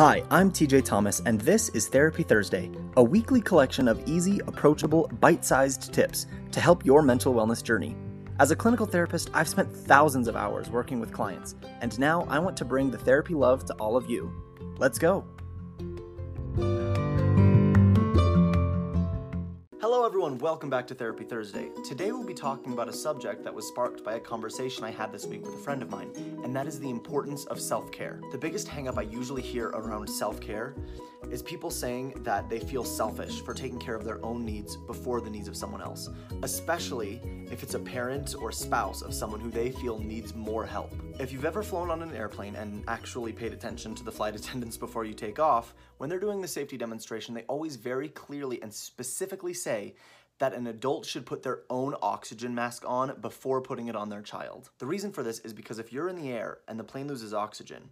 Hi, I'm TJ Thomas, and this is Therapy Thursday, a weekly collection of easy, approachable, bite sized tips to help your mental wellness journey. As a clinical therapist, I've spent thousands of hours working with clients, and now I want to bring the therapy love to all of you. Let's go. Hello, everyone. Welcome back to Therapy Thursday. Today, we'll be talking about a subject that was sparked by a conversation I had this week with a friend of mine, and that is the importance of self care. The biggest hangup I usually hear around self care is people saying that they feel selfish for taking care of their own needs before the needs of someone else, especially if it's a parent or spouse of someone who they feel needs more help. If you've ever flown on an airplane and actually paid attention to the flight attendants before you take off, when they're doing the safety demonstration, they always very clearly and specifically say that an adult should put their own oxygen mask on before putting it on their child. The reason for this is because if you're in the air and the plane loses oxygen,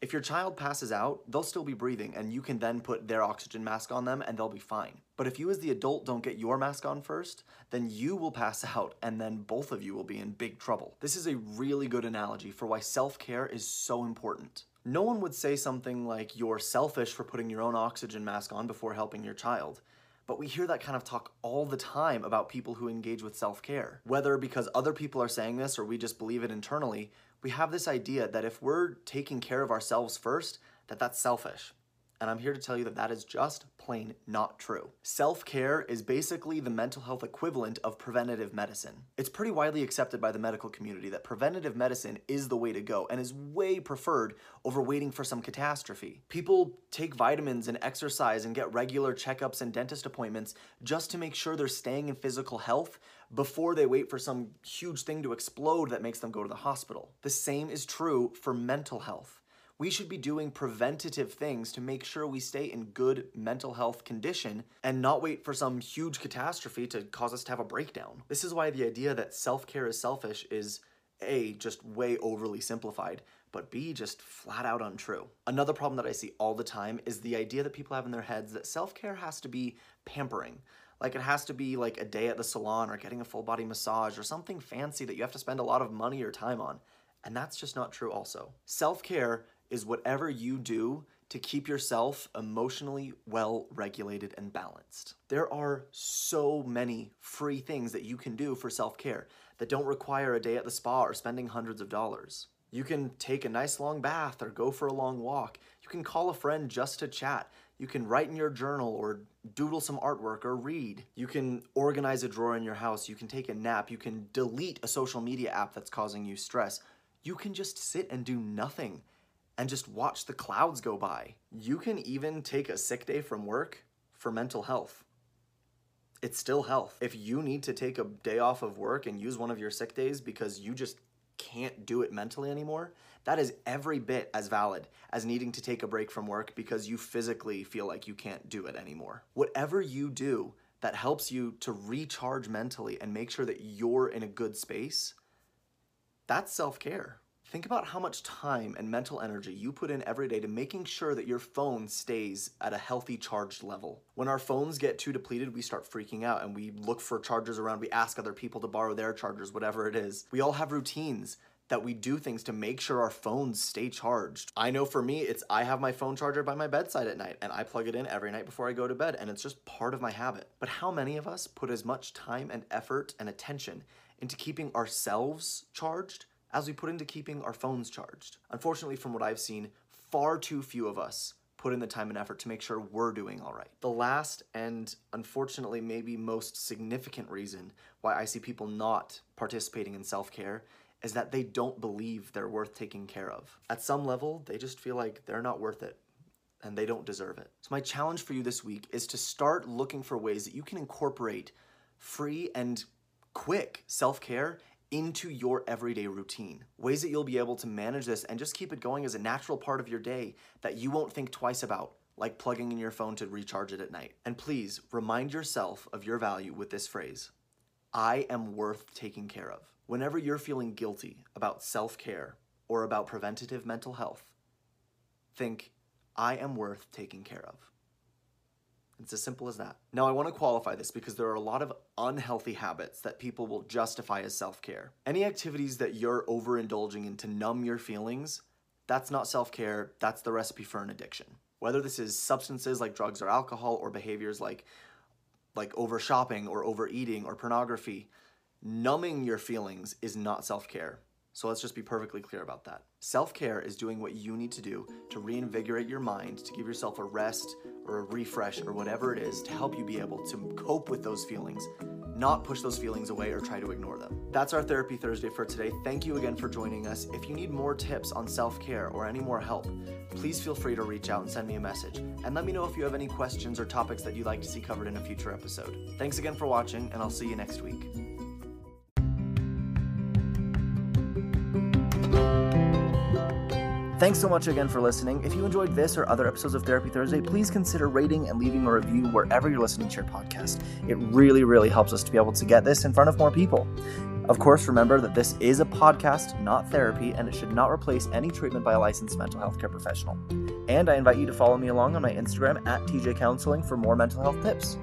if your child passes out, they'll still be breathing and you can then put their oxygen mask on them and they'll be fine. But if you as the adult don't get your mask on first, then you will pass out and then both of you will be in big trouble. This is a really good analogy for why self-care is so important. No one would say something like you're selfish for putting your own oxygen mask on before helping your child. But we hear that kind of talk all the time about people who engage with self care. Whether because other people are saying this or we just believe it internally, we have this idea that if we're taking care of ourselves first, that that's selfish. And I'm here to tell you that that is just plain not true. Self care is basically the mental health equivalent of preventative medicine. It's pretty widely accepted by the medical community that preventative medicine is the way to go and is way preferred over waiting for some catastrophe. People take vitamins and exercise and get regular checkups and dentist appointments just to make sure they're staying in physical health before they wait for some huge thing to explode that makes them go to the hospital. The same is true for mental health. We should be doing preventative things to make sure we stay in good mental health condition and not wait for some huge catastrophe to cause us to have a breakdown. This is why the idea that self care is selfish is A, just way overly simplified, but B, just flat out untrue. Another problem that I see all the time is the idea that people have in their heads that self care has to be pampering. Like it has to be like a day at the salon or getting a full body massage or something fancy that you have to spend a lot of money or time on. And that's just not true, also. Self care is whatever you do to keep yourself emotionally well regulated and balanced. There are so many free things that you can do for self care that don't require a day at the spa or spending hundreds of dollars. You can take a nice long bath or go for a long walk. You can call a friend just to chat. You can write in your journal or doodle some artwork or read. You can organize a drawer in your house. You can take a nap. You can delete a social media app that's causing you stress. You can just sit and do nothing and just watch the clouds go by. You can even take a sick day from work for mental health. It's still health. If you need to take a day off of work and use one of your sick days because you just can't do it mentally anymore, that is every bit as valid as needing to take a break from work because you physically feel like you can't do it anymore. Whatever you do that helps you to recharge mentally and make sure that you're in a good space, that's self care. Think about how much time and mental energy you put in every day to making sure that your phone stays at a healthy charged level. When our phones get too depleted, we start freaking out and we look for chargers around. We ask other people to borrow their chargers, whatever it is. We all have routines that we do things to make sure our phones stay charged. I know for me, it's I have my phone charger by my bedside at night and I plug it in every night before I go to bed and it's just part of my habit. But how many of us put as much time and effort and attention into keeping ourselves charged as we put into keeping our phones charged. Unfortunately, from what I've seen, far too few of us put in the time and effort to make sure we're doing all right. The last and unfortunately maybe most significant reason why I see people not participating in self-care is that they don't believe they're worth taking care of. At some level, they just feel like they're not worth it and they don't deserve it. So my challenge for you this week is to start looking for ways that you can incorporate free and quick self-care into your everyday routine. Ways that you'll be able to manage this and just keep it going as a natural part of your day that you won't think twice about, like plugging in your phone to recharge it at night. And please remind yourself of your value with this phrase I am worth taking care of. Whenever you're feeling guilty about self care or about preventative mental health, think, I am worth taking care of. It's as simple as that. Now, I want to qualify this because there are a lot of unhealthy habits that people will justify as self care. Any activities that you're overindulging in to numb your feelings, That's not self care, that's the recipe for an addiction. Whether this is substances like drugs or alcohol or behaviors like like over shopping or overeating or pornography, numbing your feelings is not self care. So let's just be perfectly clear about that. Self care is doing what you need to do to reinvigorate your mind, to give yourself a rest or a refresh or whatever it is to help you be able to cope with those feelings, not push those feelings away or try to ignore them. That's our Therapy Thursday for today. Thank you again for joining us. If you need more tips on self care or any more help, please feel free to reach out and send me a message. And let me know if you have any questions or topics that you'd like to see covered in a future episode. Thanks again for watching, and I'll see you next week. Thanks so much again for listening. If you enjoyed this or other episodes of Therapy Thursday, please consider rating and leaving a review wherever you're listening to your podcast. It really, really helps us to be able to get this in front of more people. Of course, remember that this is a podcast, not therapy, and it should not replace any treatment by a licensed mental health care professional. And I invite you to follow me along on my Instagram at TJ Counseling for more mental health tips.